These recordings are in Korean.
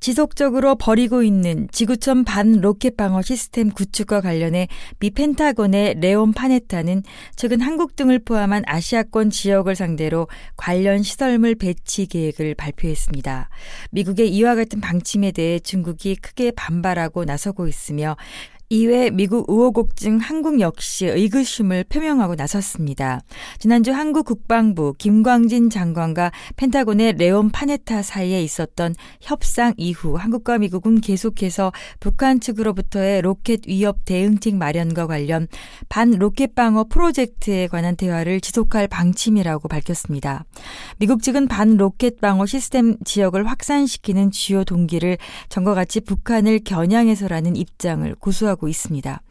지속적으로 벌이고 있는 지구촌 반 로켓 방어 시스템 구축과 관련해 미 펜타곤의 레온 파네타는 최근 한국 등을 포함한 아시아권 지역을 상대로 관련 시설물 배치 계획을 발표했습니다. 미국의 이와 같은 방침에 대해 중국이 크게 반발하고 나서고 있으며 이외 미국 우호국 중 한국 역시 의구심을 표명하고 나섰습니다. 지난주 한국 국방부 김광진 장관과 펜타곤의 레온 파네타 사이에 있었던 협상 이후 한국과 미국은 계속해서 북한 측으로부터의 로켓 위협 대응책 마련과 관련 반 로켓 방어 프로젝트에 관한 대화를 지속할 방침이라고 밝혔습니다. 미국 측은 반 로켓 방어 시스템 지역을 확산시키는 주요 동기를 전과 같이 북한을 겨냥해서라는 입장을 고수하고 하고 있습니다.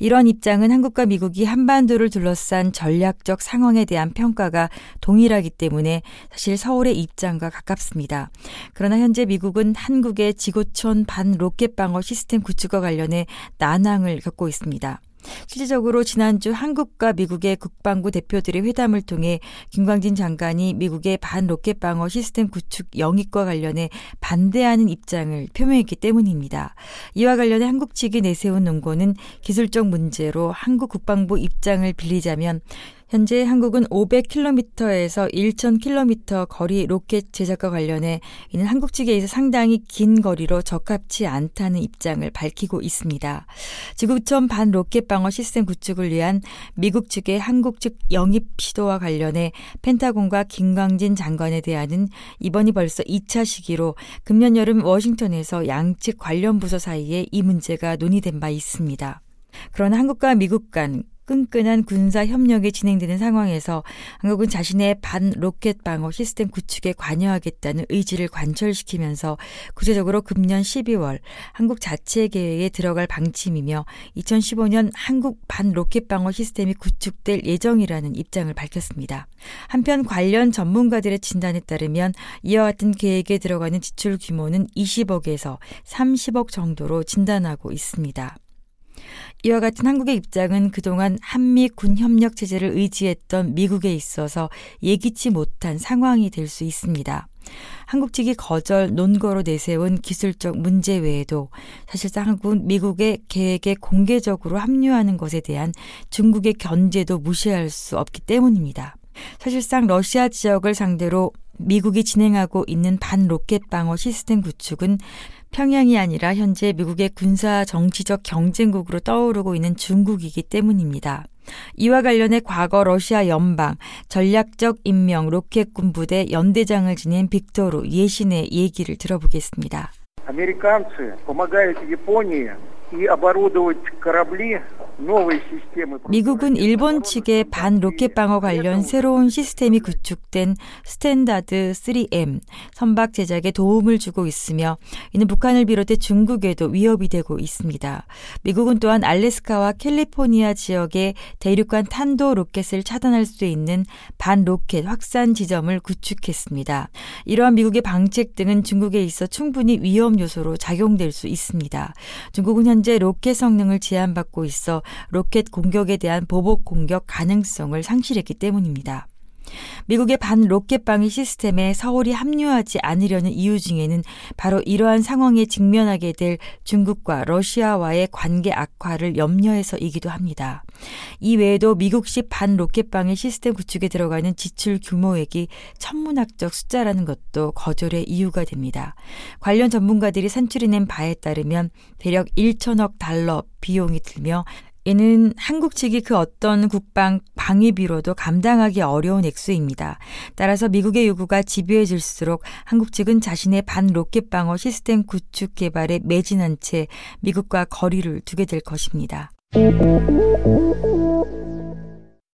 이런 입장은 한국과 미국이 한반도를 둘러싼 전략적 상황에 대한 평가가 동일하기 때문에 사실 서울의 입장과 가깝습니다. 그러나 현재 미국은 한국의 지구촌 반 로켓 방어 시스템 구축과 관련해 난항을 겪고 있습니다. 실질적으로 지난주 한국과 미국의 국방부 대표들의 회담을 통해 김광진 장관이 미국의 반 로켓 방어 시스템 구축 영입과 관련해 반대하는 입장을 표명했기 때문입니다. 이와 관련해 한국 측이 내세운 논거는 기술적 문제로 한국 국방부 입장을 빌리자면 현재 한국은 500km에서 1000km 거리 로켓 제작과 관련해 이는 한국 측에 서 상당히 긴 거리로 적합치 않다는 입장을 밝히고 있습니다. 지구촌 반 로켓 방어 시스템 구축을 위한 미국 측의 한국 측 영입 시도와 관련해 펜타곤과 김광진 장관에 대한은 이번이 벌써 2차 시기로 금년 여름 워싱턴에서 양측 관련 부서 사이에 이 문제가 논의된 바 있습니다. 그러나 한국과 미국 간 끈끈한 군사 협력이 진행되는 상황에서 한국은 자신의 반 로켓 방어 시스템 구축에 관여하겠다는 의지를 관철시키면서 구체적으로 금년 12월 한국 자체 계획에 들어갈 방침이며 2015년 한국 반 로켓 방어 시스템이 구축될 예정이라는 입장을 밝혔습니다. 한편 관련 전문가들의 진단에 따르면 이와 같은 계획에 들어가는 지출 규모는 20억에서 30억 정도로 진단하고 있습니다. 이와 같은 한국의 입장은 그동안 한미 군 협력 체제를 의지했던 미국에 있어서 예기치 못한 상황이 될 수 있습니다. 한국 측이 거절 논거로 내세운 기술적 문제 외에도 사실상 한국은 미국의 계획에 공개적으로 합류하는 것에 대한 중국의 견제도 무시할 수 없기 때문입니다. 사실상 러시아 지역을 상대로 미국이 진행하고 있는 반로켓 방어 시스템 구축은 평양이 아니라 현재 미국의 군사 정치적 경쟁국으로 떠오르고 있는 중국이기 때문입니다. 이와 관련해 과거 러시아 연방 전략적 임명 로켓군 부대 연대장을 지낸 빅토르 예신의 얘기를 들어보겠습니다. Американцы помогают Японии и оборудовать корабли 미국은 일본 측의 반 로켓 방어 관련 새로운 시스템이 구축된 스탠다드 3M 선박 제작에 도움을 주고 있으며 이는 북한을 비롯해 중국에도 위협이 되고 있습니다. 미국은 또한 알래스카와 캘리포니아 지역의 대륙간 탄도 로켓을 차단할 수 있는 반 로켓 확산 지점을 구축했습니다. 이러한 미국의 방책 등은 중국에 있어 충분히 위험 요소로 작용될 수 있습니다. 중국은 현재 로켓 성능을 제한받고 있어 로켓 공격에 대한 보복 공격 가능성을 상실했기 때문입니다. 미국의 반 로켓 방위 시스템에 서울이 합류하지 않으려는 이유 중에는 바로 이러한 상황에 직면하게 될 중국과 러시아와의 관계 악화를 염려해서이기도 합니다. 이 외에도 미국식 반 로켓 방위 시스템 구축에 들어가는 지출 규모액이 천문학적 숫자라는 것도 거절의 이유가 됩니다. 관련 전문가들이 산출해낸 바에 따르면 대략 1천억 달러 비용이 들며 이는 한국 측이 그 어떤 국방 방위비로도 감당하기 어려운 액수입니다. 따라서 미국의 요구가 집요해질수록 한국 측은 자신의 반 로켓 방어 시스템 구축 개발에 매진한 채 미국과 거리를 두게 될 것입니다.